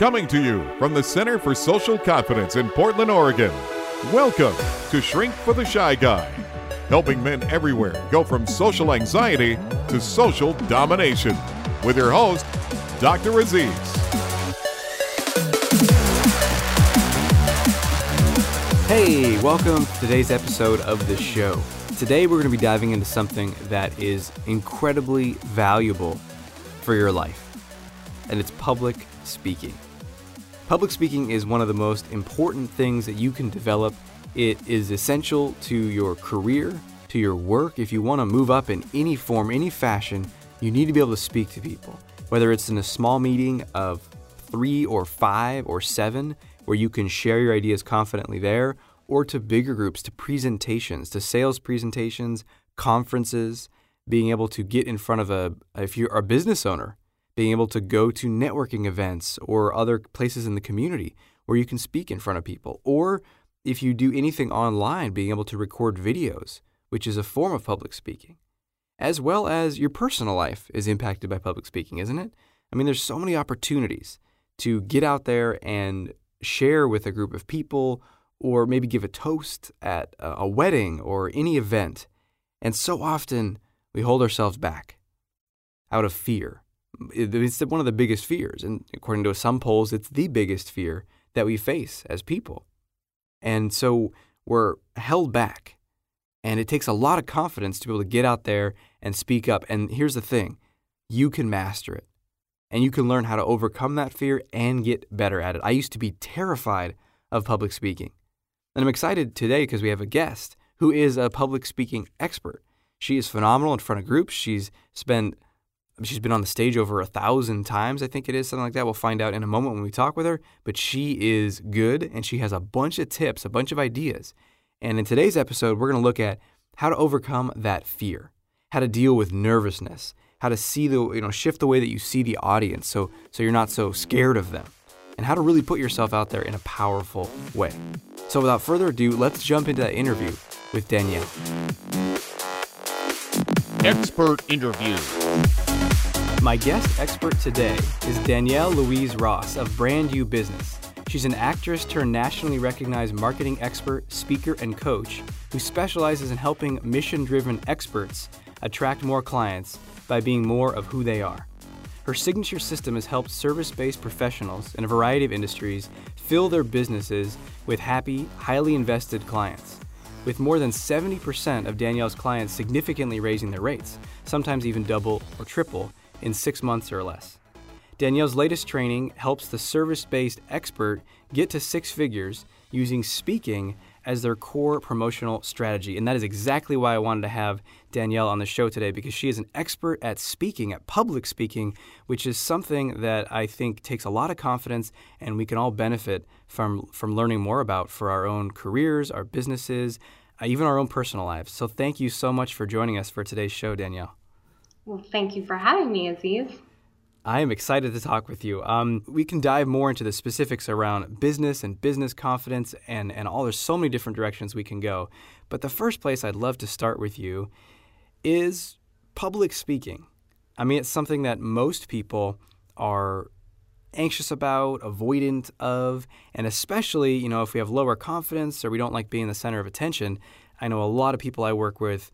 Coming to you from the Center for Social Confidence in Portland, Oregon. Welcome to Shrink for the Shy Guy, helping men everywhere go from social anxiety to social domination. With your host, Dr. Aziz. Hey, welcome to today's episode of the show. Today we're going to be diving into something that is incredibly valuable for your life, and it's public speaking. Public speaking is one of the most important things that you can develop. It is essential to your career, to your work. If you want to move up in any form, any fashion, you need to be able to speak to people. Whether it's in a small meeting of three or five or seven, where you can share your ideas confidently there, or to bigger groups, to presentations, to sales presentations, conferences, being able to get in front of a, if you're a business owner, being able to go to networking events or other places in the community where you can speak in front of people. Or if you do anything online, being able to record videos, which is a form of public speaking. As well as your personal life is impacted by public speaking, isn't it? I mean, there's so many opportunities to get out there and share with a group of people or maybe give a toast at a wedding or any event. And so often we hold ourselves back out of fear. It's one of the biggest fears. And according to some polls, it's the biggest fear that we face as people. And so we're held back. And it takes a lot of confidence to be able to get out there and speak up. And here's the thing you can master it. And you can learn how to overcome that fear and get better at it. I used to be terrified of public speaking. And I'm excited today because we have a guest who is a public speaking expert. She is phenomenal in front of groups. She's spent she's been on the stage over a thousand times, I think it is, something like that. We'll find out in a moment when we talk with her. But she is good and she has a bunch of tips, a bunch of ideas. And in today's episode, we're going to look at how to overcome that fear, how to deal with nervousness, how to see the you know shift the way that you see the audience so so you're not so scared of them and how to really put yourself out there in a powerful way. So without further ado, let's jump into that interview with Danielle. Expert interview. My guest expert today is Danielle Louise Ross of Brand You Business. She's an actress turned nationally recognized marketing expert, speaker, and coach who specializes in helping mission driven experts attract more clients by being more of who they are. Her signature system has helped service based professionals in a variety of industries fill their businesses with happy, highly invested clients. With more than 70% of Danielle's clients significantly raising their rates, sometimes even double or triple, in six months or less. Danielle's latest training helps the service based expert get to six figures using speaking as their core promotional strategy. And that is exactly why I wanted to have Danielle on the show today because she is an expert at speaking, at public speaking, which is something that I think takes a lot of confidence and we can all benefit from, from learning more about for our own careers, our businesses, uh, even our own personal lives. So thank you so much for joining us for today's show, Danielle. Well, thank you for having me, Aziz. I am excited to talk with you. Um, we can dive more into the specifics around business and business confidence and, and all. There's so many different directions we can go. But the first place I'd love to start with you is public speaking. I mean, it's something that most people are anxious about, avoidant of, and especially, you know, if we have lower confidence or we don't like being the center of attention. I know a lot of people I work with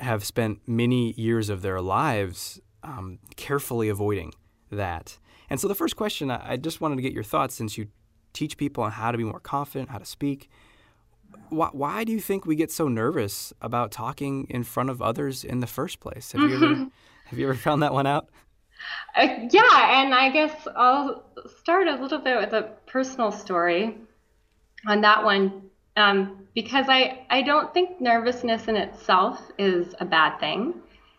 have spent many years of their lives um, carefully avoiding that. And so the first question, I just wanted to get your thoughts since you teach people on how to be more confident, how to speak. Why, why do you think we get so nervous about talking in front of others in the first place? Have you ever have you ever found that one out? Uh, yeah, and I guess I'll start a little bit with a personal story on that one um, because I, I don't think nervousness in itself is a bad thing.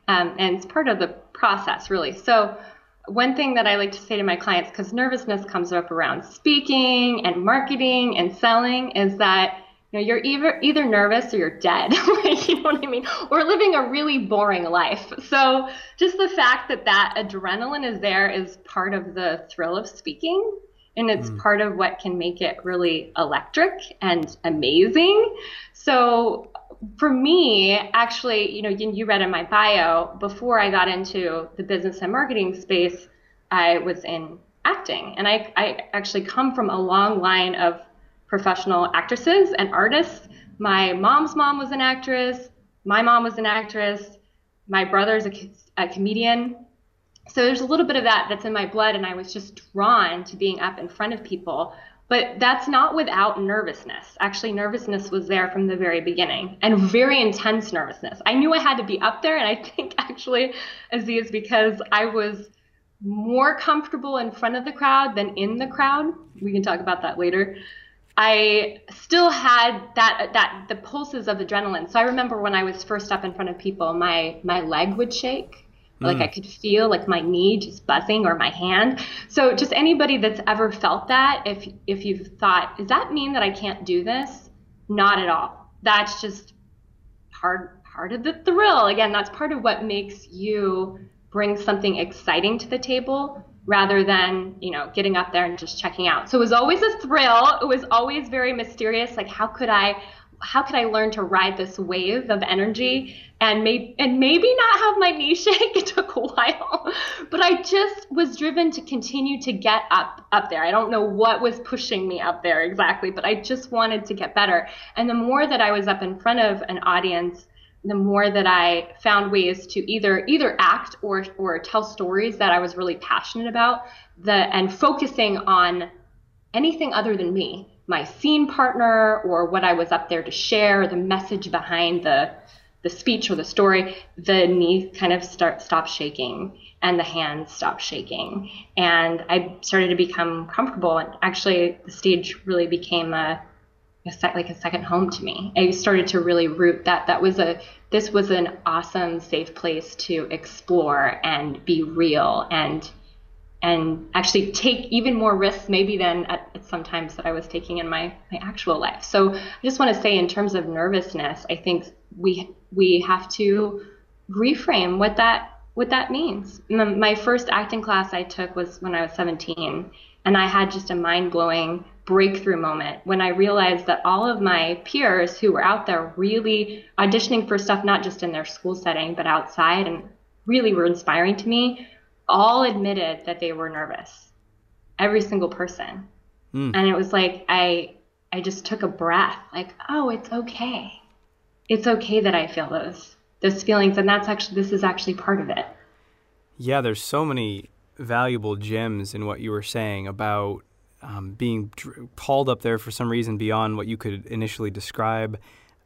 Um, and it's part of the process, really. So, one thing that I like to say to my clients, because nervousness comes up around speaking and marketing and selling, is that you know you're either either nervous or you're dead. you know what I mean? Or living a really boring life. So just the fact that that adrenaline is there is part of the thrill of speaking. And it's mm. part of what can make it really electric and amazing. So for me, actually, you know, you read in my bio, before I got into the business and marketing space, I was in acting. And I, I actually come from a long line of professional actresses and artists. My mom's mom was an actress. My mom was an actress. My brother's a, a comedian. So there's a little bit of that that's in my blood, and I was just drawn to being up in front of people. But that's not without nervousness. Actually, nervousness was there from the very beginning and very intense nervousness. I knew I had to be up there, and I think actually, Aziz, because I was more comfortable in front of the crowd than in the crowd. We can talk about that later. I still had that that the pulses of adrenaline. So I remember when I was first up in front of people, my my leg would shake. Like mm. I could feel like my knee just buzzing or my hand. So just anybody that's ever felt that, if if you've thought, does that mean that I can't do this? Not at all. That's just part part of the thrill. Again, that's part of what makes you bring something exciting to the table rather than you know getting up there and just checking out so it was always a thrill it was always very mysterious like how could i how could i learn to ride this wave of energy and maybe and maybe not have my knee shake? It took a while. But i just was driven to continue to get up up there. I don't know what was pushing me up there exactly but i just wanted to get better. And the more that i was up in front of an audience the more that I found ways to either either act or or tell stories that I was really passionate about, the and focusing on anything other than me, my scene partner or what I was up there to share, the message behind the the speech or the story, the knee kind of start stopped shaking and the hands stop shaking. And I started to become comfortable and actually the stage really became a a sec- like a second home to me. I started to really root that that was a this was an awesome safe place to explore and be real and and actually take even more risks maybe than at, at sometimes that I was taking in my my actual life. So I just want to say in terms of nervousness, I think we we have to reframe what that what that means. My first acting class I took was when I was 17 and I had just a mind-blowing breakthrough moment when I realized that all of my peers who were out there really auditioning for stuff, not just in their school setting, but outside, and really were inspiring to me, all admitted that they were nervous. Every single person. Mm. And it was like, I, I just took a breath, like, oh, it's okay. It's okay that I feel those, those feelings. And that's actually, this is actually part of it. Yeah, there's so many valuable gems in what you were saying about um, being dr- called up there for some reason beyond what you could initially describe.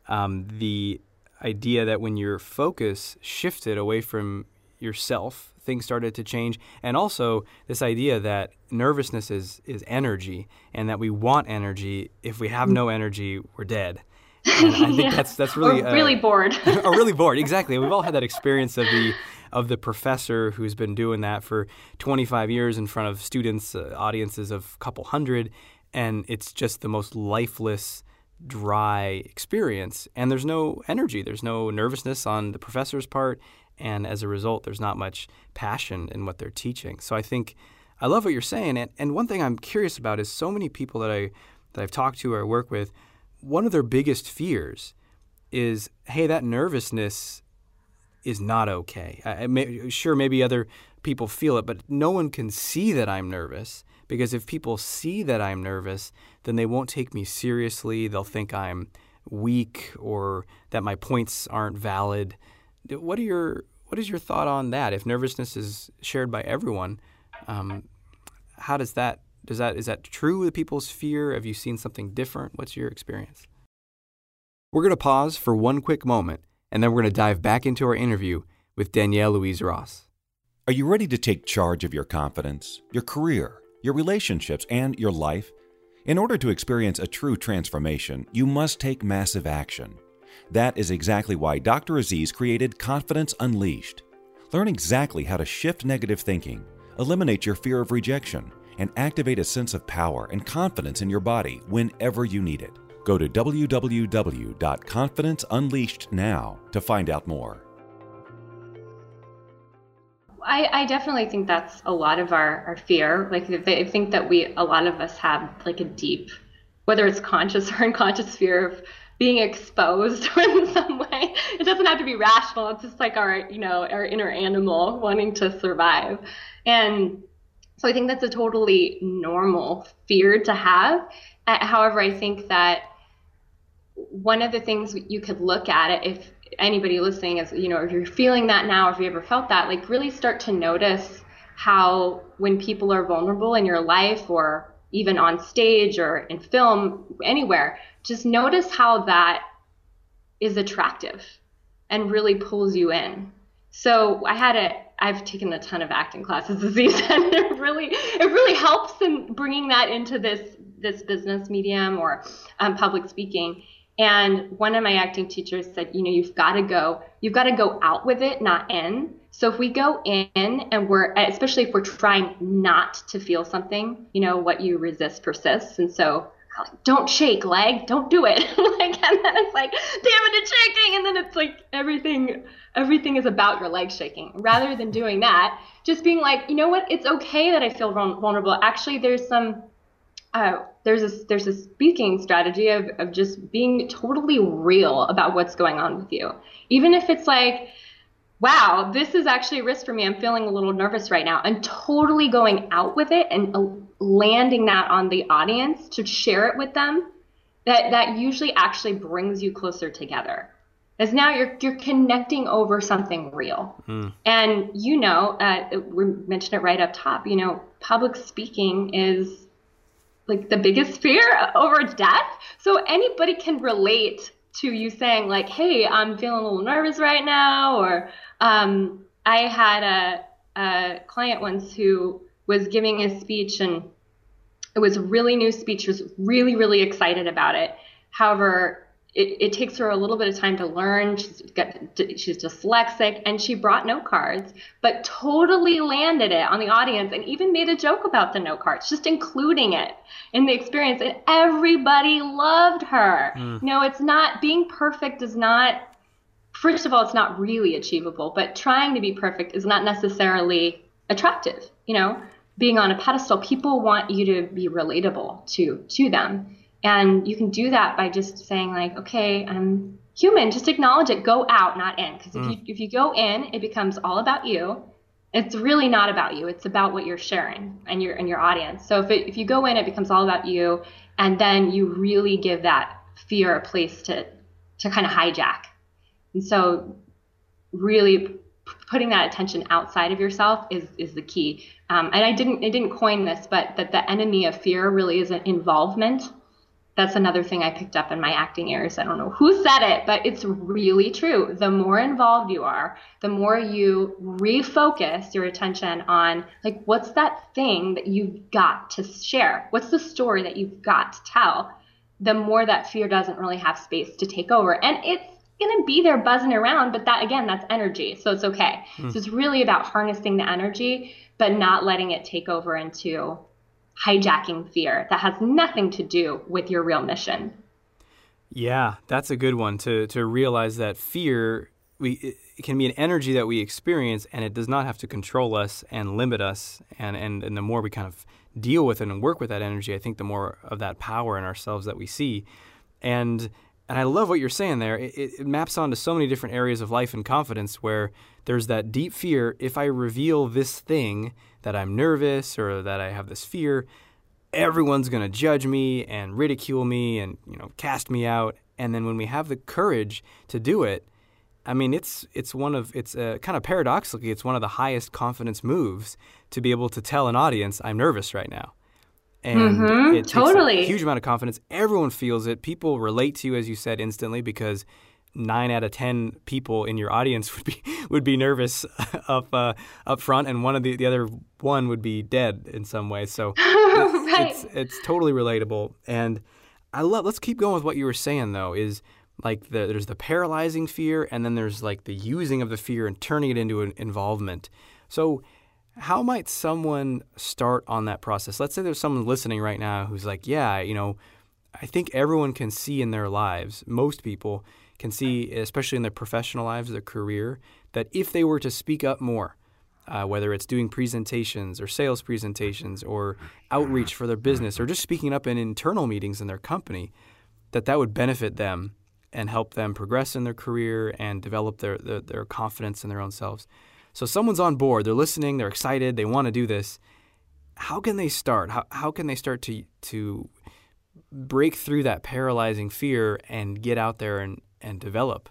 Um, the idea that when your focus shifted away from yourself, things started to change, and also this idea that nervousness is is energy, and that we want energy. If we have no energy, we're dead. And I think yeah. that's that's really or really uh, bored. or really bored. Exactly. We've all had that experience of the of the professor who's been doing that for 25 years in front of students, uh, audiences of a couple hundred, and it's just the most lifeless, dry experience. And there's no energy, there's no nervousness on the professor's part, and as a result, there's not much passion in what they're teaching. So I think I love what you're saying, and, and one thing I'm curious about is so many people that I that I've talked to or I work with, one of their biggest fears is, hey, that nervousness is not okay. I, may, sure, maybe other people feel it, but no one can see that I'm nervous because if people see that I'm nervous, then they won't take me seriously. They'll think I'm weak or that my points aren't valid. What are your what is your thought on that? If nervousness is shared by everyone, um, how does that does that is that true with people's fear? Have you seen something different? What's your experience? We're going to pause for one quick moment and then we're going to dive back into our interview with Danielle Louise Ross. Are you ready to take charge of your confidence, your career, your relationships, and your life? In order to experience a true transformation, you must take massive action. That is exactly why Dr. Aziz created Confidence Unleashed. Learn exactly how to shift negative thinking, eliminate your fear of rejection, and activate a sense of power and confidence in your body whenever you need it. Go to www.confidenceunleashednow to find out more. I, I, definitely think that's a lot of our, our fear. Like I think that we a lot of us have like a deep, whether it's conscious or unconscious fear of being exposed in some way. It doesn't have to be rational. It's just like our you know our inner animal wanting to survive. And So I think that's a totally normal fear to have. Uh, however, I think that one of the things you could look at it if anybody listening is, you know, if you're feeling that now, if you ever felt that, like really start to notice how when people are vulnerable in your life or even on stage or in film, anywhere, just notice how that is attractive and really pulls you in. So I had a I've taken a ton of acting classes this season. it really it really helps in bringing that into this this business medium or um, public speaking. And one of my acting teachers said, you know, you've got to go, you've got to go out with it, not in. So if we go in and we're, especially if we're trying not to feel something, you know, what you resist persists. And so don't shake leg, don't do it. like, and then it's like, damn it, it's shaking. And then it's like everything, everything is about your leg shaking. Rather than doing that, just being like, you know what, it's okay that I feel vulnerable. Actually, there's some uh, there's a there's a speaking strategy of, of just being totally real about what's going on with you, even if it's like, wow, this is actually a risk for me. I'm feeling a little nervous right now, and totally going out with it and uh, landing that on the audience to share it with them. That that usually actually brings you closer together. As now you're you're connecting over something real, mm. and you know, uh, we mentioned it right up top. You know, public speaking is like the biggest fear over death. So anybody can relate to you saying like, "Hey, I'm feeling a little nervous right now," or um, I had a, a client once who was giving a speech and it was a really new speech. Was really really excited about it. However, it, it, takes her a little bit of time to learn. She's got, she's dyslexic, and she brought note cards, but totally landed it on the audience, and even made a joke about the note cards, just including it in the experience, and everybody loved her. Mm. You know, it's not being perfect is not. First of all, it's not really achievable, but trying to be perfect is not necessarily attractive. You know, being on a pedestal, people want you to be relatable to to them. And you can do that by just saying like, okay, I'm human. Just acknowledge it. Go out, not in. Because if mm. you if you go in, it becomes all about you. It's really not about you. It's about what you're sharing and your and your audience. So if it, if you go in, it becomes all about you, and then you really give that fear a place to to kind of hijack. And so, really putting that attention outside of yourself is is the key. Um, and I didn't I didn't coin this, but that the enemy of fear really is an involvement that's another thing I picked up in my acting years. I don't know who said it, but it's really true. The more involved you are, the more you refocus your attention on like what's that thing that you've got to share? What's the story that you've got to tell? The more that fear doesn't really have space to take over. And it's going to be there buzzing around, but that again, that's energy. So it's okay. Mm. So it's really about harnessing the energy, but not letting it take over into hijacking fear that has nothing to do with your real mission. Yeah, that's a good one to to realize that fear we can be an energy that we experience and it does not have to control us and limit us and, and and the more we kind of deal with it and work with that energy, I think the more of that power in ourselves that we see. And and I love what you're saying there. It, it, maps onto so many different areas of life and confidence where there's that deep fear. If I reveal this thing that I'm nervous or that I have this fear, everyone's going to judge me and ridicule me and you know cast me out. And then when we have the courage to do it, I mean, it's it's one of it's uh, kind of paradoxically, it's one of the highest confidence moves to be able to tell an audience, "I'm nervous right now." And mm-hmm, it totally. a huge amount of confidence. Everyone feels it. People relate to you, as you said, instantly because nine out of ten people in your audience would be would be nervous up uh, up front, and one of the the other one would be dead in some way. So it's, right. it's it's totally relatable. And I love. Let's keep going with what you were saying though. Is like the, there's the paralyzing fear, and then there's like the using of the fear and turning it into an involvement. So how might someone start on that process? Let's say there's someone listening right now who's like, yeah, you know, I think everyone can see in their lives, most people can see, especially in their professional lives, their career, that if they were to speak up more, uh, whether it's doing presentations or sales presentations or outreach for their business or just speaking up in internal meetings in their company, that that would benefit them and help them progress in their career and develop their, their, their confidence in their own selves. So someone's on board, they're listening, they're excited, they want to do this. how can they start? How, how can they start to to break through that paralyzing fear and get out there and, and develop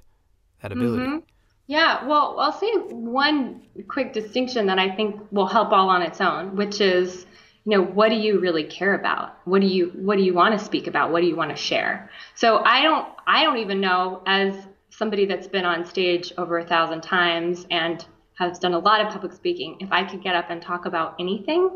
that ability? Mm-hmm. Yeah, well, I'll say one quick distinction that I think will help all on its own, which is, you know, what do you really care about? What do you what do you want to speak about? What do you want to share? So I don't I don't even know as somebody that's been on stage over a thousand times and has done a lot of public speaking, if I could get up and talk about anything,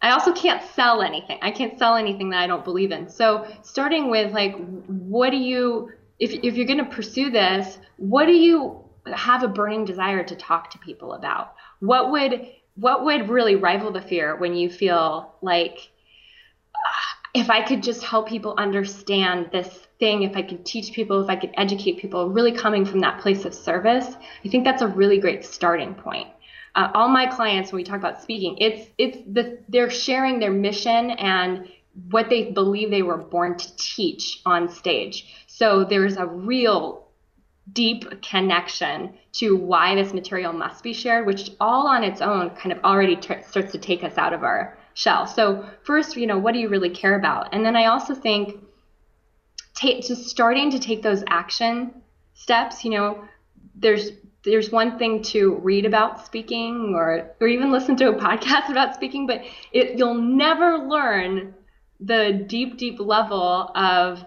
I also can't sell anything. I can't sell anything that I don't believe in. So starting with like, what do you, if, if you're going to pursue this, what do you have a burning desire to talk to people about? What would, what would really rival the fear when you feel like, ah, if I could just help people understand this thing, if I could teach people, if I could educate people, really coming from that place of service, I think that's a really great starting point. Uh, all my clients, when we talk about speaking, it's it's the they're sharing their mission and what they believe they were born to teach on stage. So there's a real deep connection to why this material must be shared, which all on its own kind of already t- starts to take us out of our shell. So first, you know, what do you really care about? And then I also think t- just starting to take those action steps, you know, there's there's one thing to read about speaking or or even listen to a podcast about speaking, but it you'll never learn the deep deep level of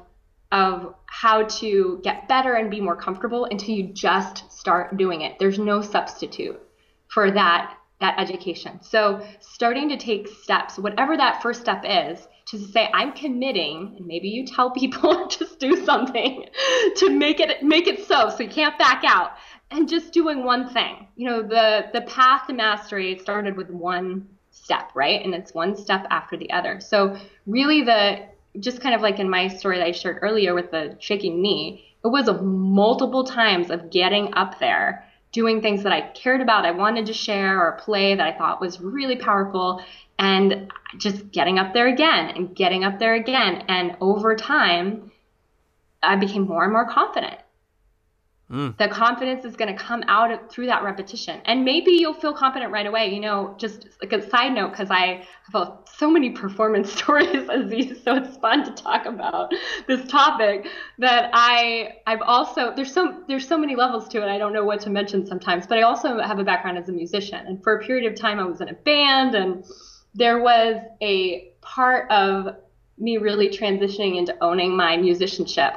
of how to get better and be more comfortable until you just start doing it. There's no substitute for that that education. So starting to take steps, whatever that first step is, to say I'm committing, and maybe you tell people just do something to make it make it so, so you can't back out and just doing one thing. You know, the the path to mastery started with one step, right? And it's one step after the other. So really the just kind of like in my story that I shared earlier with the shaking knee, it was a multiple times of getting up there, doing things that I cared about, I wanted to share or play that I thought was really powerful, and just getting up there again and getting up there again. And over time, I became more and more confident. Mm. The confidence is going to come out of, through that repetition. And maybe you'll feel confident right away. You know, just like a side note, because I have so many performance stories, Aziz, so it's fun to talk about this topic. That I, I've also there's so there's so many levels to it. I don't know what to mention sometimes, but I also have a background as a musician, and for a period of time I was in a band, and there was a part of me really transitioning into owning my musicianship.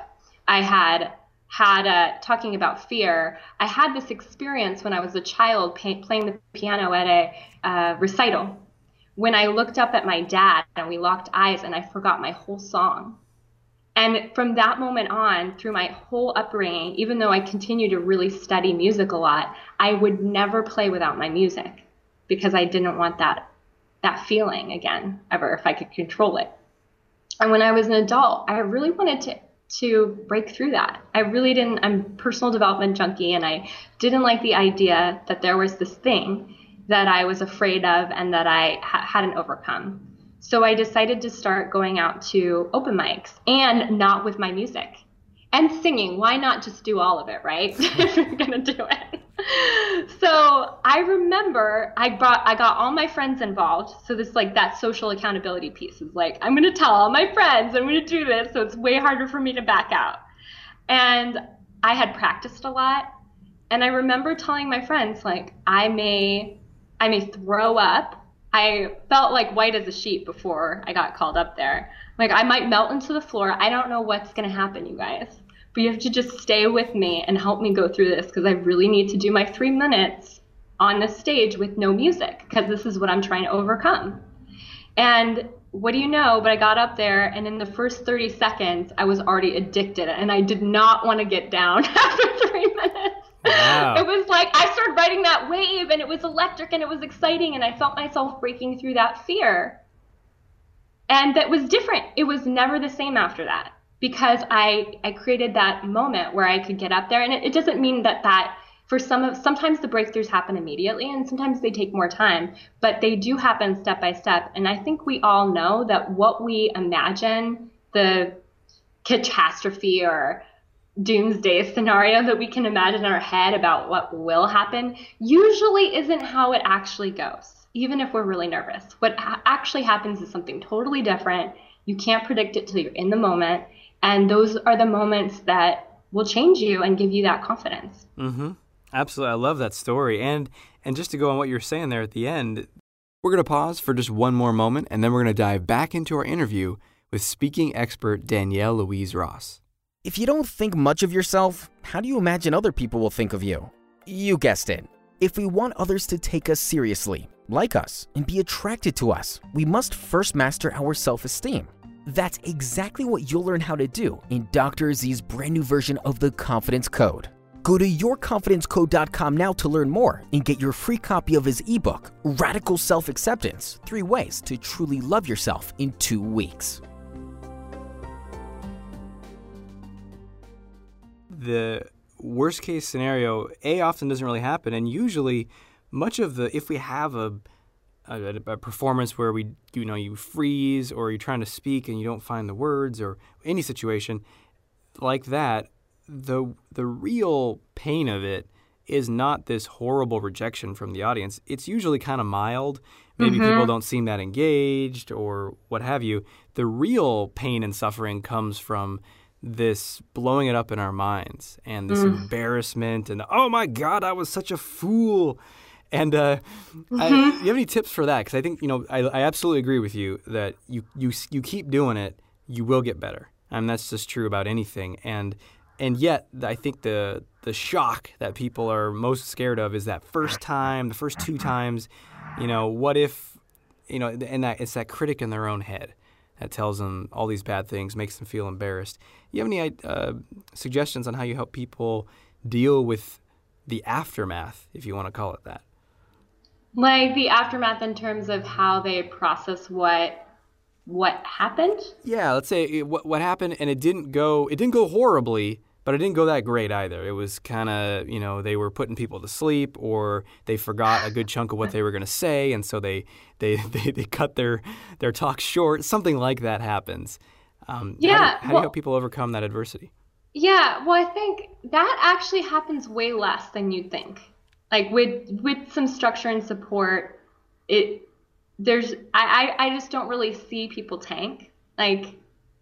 I had had uh, talking about fear. I had this experience when I was a child pay, playing the piano at a uh, recital. When I looked up at my dad and we locked eyes, and I forgot my whole song. And from that moment on, through my whole upbringing, even though I continued to really study music a lot, I would never play without my music because I didn't want that that feeling again ever if I could control it. And when I was an adult, I really wanted to to break through that. I really didn't, I'm personal development junkie and I didn't like the idea that there was this thing that I was afraid of and that I ha- hadn't overcome. So I decided to start going out to open mics and not with my music and singing. Why not just do all of it, right? if you're going to do it. so I remember I brought I got all my friends involved. So this like that social accountability piece is like I'm gonna tell all my friends I'm gonna do this, so it's way harder for me to back out. And I had practiced a lot, and I remember telling my friends like I may I may throw up. I felt like white as a sheet before I got called up there. Like I might melt into the floor. I don't know what's gonna happen, you guys but you have to just stay with me and help me go through this because I really need to do my three minutes on the stage with no music because this is what I'm trying to overcome. And what do you know? But I got up there, and in the first 30 seconds, I was already addicted, and I did not want to get down after three minutes. Wow. It was like I started riding that wave, and it was electric, and it was exciting, and I felt myself breaking through that fear. And that was different. It was never the same after that because I I created that moment where I could get up there, and it, it doesn't mean that that for some of sometimes the breakthroughs happen immediately and sometimes they take more time but they do happen step by step and i think we all know that what we imagine the catastrophe or doomsday scenario that we can imagine in our head about what will happen usually isn't how it actually goes, even if we're really nervous. What ha- actually happens is something totally different. You can't predict it till you're in the moment. And those are the moments that will change you and give you that confidence. Mm-hmm. Absolutely. I love that story. And and just to go on what you're saying there at the end, we're going to pause for just one more moment and then we're going to dive back into our interview with speaking expert Danielle Louise Ross. If you don't think much of yourself, how do you imagine other people will think of you? You guessed it. If we want others to take us seriously, like us, and be attracted to us, we must first master our self esteem. That's exactly what you'll learn how to do in Dr. Z's brand new version of the Confidence Code. Go to yourconfidencecode.com now to learn more and get your free copy of his ebook, Radical Self Acceptance Three Ways to Truly Love Yourself in Two Weeks. The worst case scenario, A, often doesn't really happen. And usually, much of the, if we have a, a, a, performance where we, you know, you freeze or you're trying to speak and you don't find the words or any situation like that, the the real pain of it is not this horrible rejection from the audience. It's usually kind of mild. Maybe mm-hmm. people don't seem that engaged or what have you. The real pain and suffering comes from this blowing it up in our minds and this mm. embarrassment and oh my god, I was such a fool. And uh, mm-hmm. I, you have any tips for that? Because I think you know I, I absolutely agree with you that you you you keep doing it, you will get better. And that's just true about anything. And and yet I think the the shock that people are most scared of is that first time, the first two times, you know, what if, you know, and that it's that critic in their own head that tells them all these bad things, makes them feel embarrassed. You have any uh, suggestions on how you help people deal with the aftermath, if you want to call it that? Like the aftermath in terms of how they process what what happened? Yeah, let's say it, what what happened, and it didn't go it didn't go horribly, but it didn't go that great either. It was kind of you know they were putting people to sleep, or they forgot a good chunk of what they were going to say, and so they, they they, they cut their their talk short. Something like that happens. Um, yeah. How, do, how well, do you help people overcome that adversity? Yeah, well, I think that actually happens way less than you'd think. Like with with some structure and support, it there's I, I, I just don't really see people tank. Like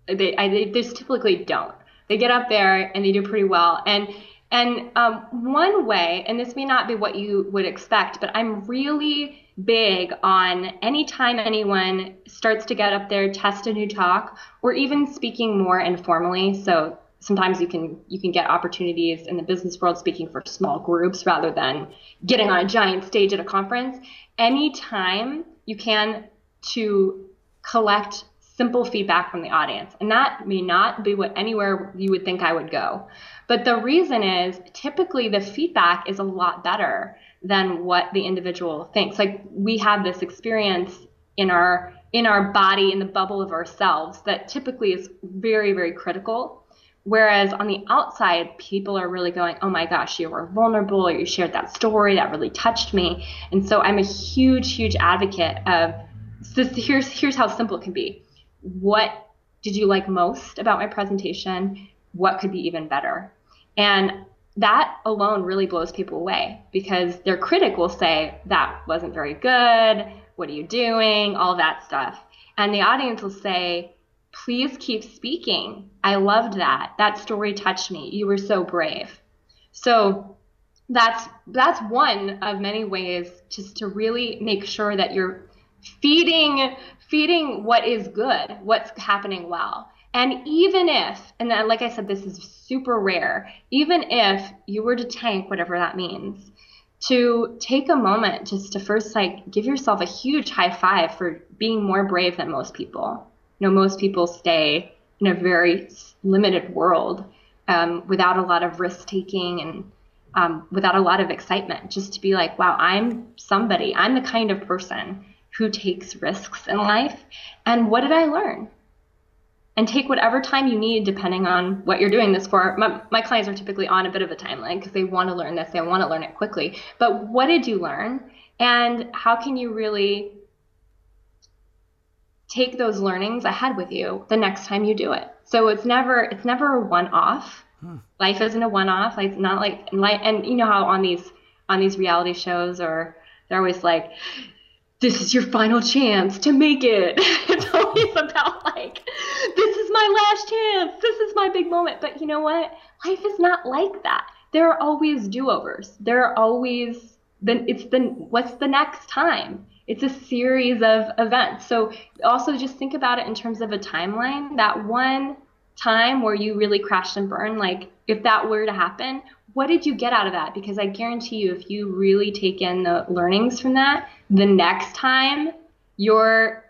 they, I, they just typically don't. They get up there and they do pretty well. And and um, one way, and this may not be what you would expect, but I'm really big on anytime anyone starts to get up there, test a new talk, or even speaking more informally. So sometimes you can you can get opportunities in the business world speaking for small groups rather than getting on a giant stage at a conference. Anytime you can to collect simple feedback from the audience. And that may not be what anywhere you would think I would go. But the reason is typically the feedback is a lot better than what the individual thinks. Like we have this experience in our in our body in the bubble of ourselves that typically is very very critical Whereas on the outside, people are really going, oh my gosh, you were vulnerable, you shared that story, that really touched me. And so I'm a huge, huge advocate of. Here's, here's how simple it can be. What did you like most about my presentation? What could be even better? And that alone really blows people away because their critic will say, that wasn't very good. What are you doing? All that stuff. And the audience will say, please keep speaking. I loved that. That story touched me. You were so brave. So that's that's one of many ways just to really make sure that you're feeding feeding what is good, what's happening well. And even if, and then, like I said, this is super rare, even if you were to tank, whatever that means, to take a moment just to first like give yourself a huge high five for being more brave than most people know, most people stay in a very limited world um, without a lot of risk taking and um, without a lot of excitement. Just to be like, wow, I'm somebody. I'm the kind of person who takes risks in life. And what did I learn? And take whatever time you need, depending on what you're doing this for. My, my clients are typically on a bit of a timeline because they want to learn this, they want to learn it quickly. But what did you learn? And how can you really take those learnings ahead with you the next time you do it. So it's never it's never a one off. Hmm. Life isn't a one-off. Like, it's not like, and you know how on these on these reality shows or they're always like, this is your final chance to make it. it's always about like, this is my last chance. This is my big moment. But you know what? Life is not like that. There are always do-overs. There are always then it's the what's the next time? It's a series of events. So also just think about it in terms of a timeline. That one time where you really crashed and burned, like if that were to happen, what did you get out of that? Because I guarantee you, if you really take in the learnings from that, the next time your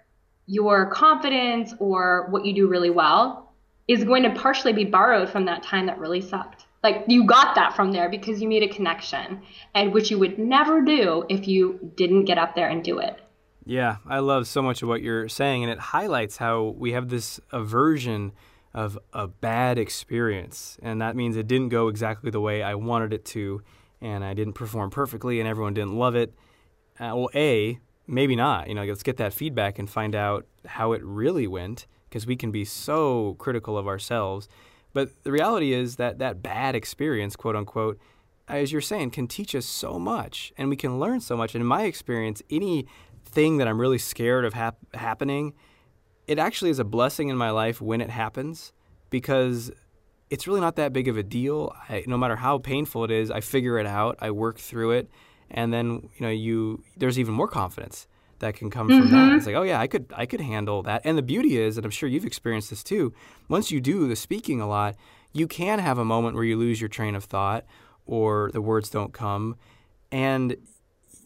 your confidence or what you do really well is going to partially be borrowed from that time that really sucked. Like you got that from there because you made a connection, and which you would never do if you didn't get up there and do it. Yeah, I love so much of what you're saying, and it highlights how we have this aversion of a bad experience. And that means it didn't go exactly the way I wanted it to, and I didn't perform perfectly, and everyone didn't love it. Uh, well, A, maybe not. You know, let's get that feedback and find out how it really went, because we can be so critical of ourselves. But the reality is that that bad experience, quote unquote, as you're saying, can teach us so much, and we can learn so much. And in my experience, anything that I'm really scared of hap- happening it actually is a blessing in my life when it happens because it's really not that big of a deal. I, no matter how painful it is, I figure it out, I work through it, and then you know you there's even more confidence that can come mm-hmm. from that. Mm-hmm. It's like, oh yeah, I could I could handle that. And the beauty is, and I'm sure you've experienced this too. Once you do the speaking a lot, you can have a moment where you lose your train of thought or the words don't come, and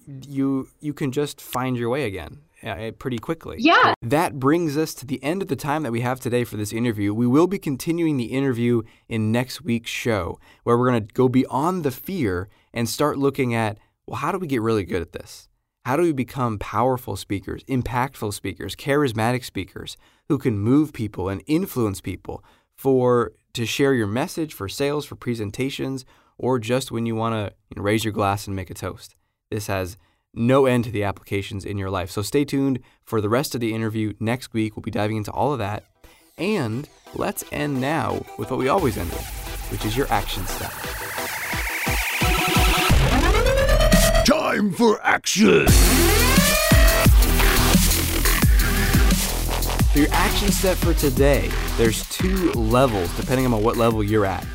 you you can just find your way again uh, pretty quickly. Yeah. That brings us to the end of the time that we have today for this interview. We will be continuing the interview in next week's show, where we're going to go beyond the fear and start looking at well, how do we get really good at this? How do we become powerful speakers, impactful speakers, charismatic speakers who can move people and influence people for to share your message for sales, for presentations, or just when you want to raise your glass and make a toast? This has no end to the applications in your life. So stay tuned for the rest of the interview next week. We'll be diving into all of that. And let's end now with what we always end with, which is your action step. Time for action! So your action step for today, there's two levels depending on what level you're at.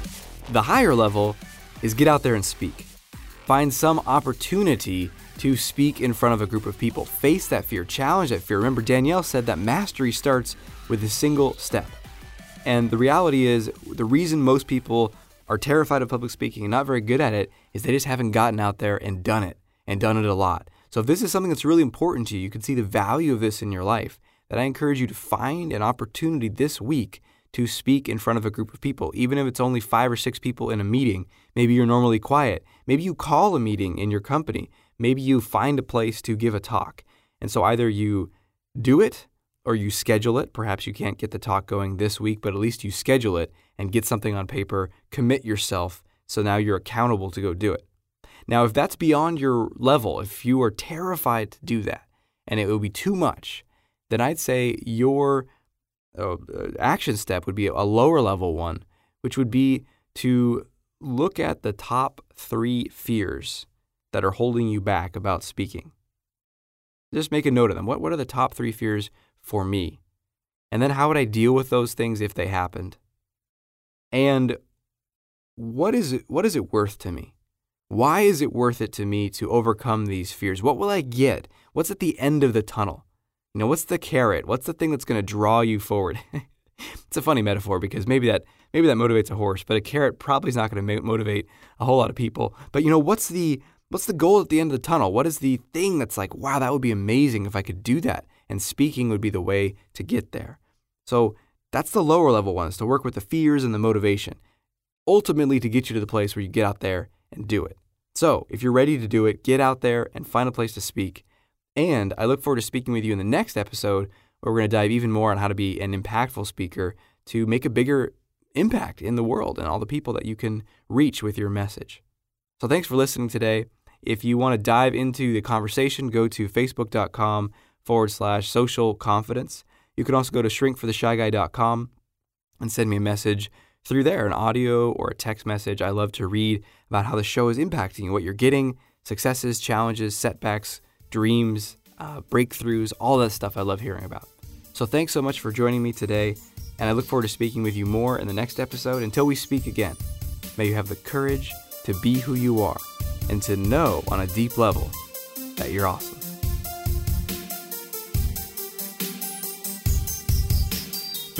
The higher level is get out there and speak. Find some opportunity to speak in front of a group of people. Face that fear, challenge that fear. Remember, Danielle said that mastery starts with a single step. And the reality is, the reason most people are terrified of public speaking and not very good at it is they just haven't gotten out there and done it and done it a lot. So, if this is something that's really important to you, you can see the value of this in your life, that I encourage you to find an opportunity this week to speak in front of a group of people, even if it's only five or six people in a meeting. Maybe you're normally quiet. Maybe you call a meeting in your company maybe you find a place to give a talk. And so either you do it or you schedule it. Perhaps you can't get the talk going this week, but at least you schedule it and get something on paper, commit yourself. So now you're accountable to go do it. Now, if that's beyond your level, if you are terrified to do that and it would be too much, then I'd say your uh, action step would be a lower level one, which would be to look at the top three fears that are holding you back about speaking. Just make a note of them. What, what are the top three fears for me? And then how would I deal with those things if they happened? And what is it, what is it worth to me? Why is it worth it to me to overcome these fears? What will I get? What's at the end of the tunnel? You know, what's the carrot? What's the thing that's going to draw you forward? it's a funny metaphor because maybe that maybe that motivates a horse, but a carrot probably is not going to motivate a whole lot of people. But you know, what's the What's the goal at the end of the tunnel? What is the thing that's like, wow, that would be amazing if I could do that? And speaking would be the way to get there. So that's the lower level ones to work with the fears and the motivation, ultimately to get you to the place where you get out there and do it. So if you're ready to do it, get out there and find a place to speak. And I look forward to speaking with you in the next episode where we're going to dive even more on how to be an impactful speaker to make a bigger impact in the world and all the people that you can reach with your message. So thanks for listening today. If you want to dive into the conversation, go to facebook.com forward slash social confidence. You can also go to shrinkfortheshyguy.com and send me a message through there, an audio or a text message. I love to read about how the show is impacting you, what you're getting, successes, challenges, setbacks, dreams, uh, breakthroughs, all that stuff I love hearing about. So thanks so much for joining me today, and I look forward to speaking with you more in the next episode. Until we speak again, may you have the courage to be who you are and to know on a deep level that you're awesome.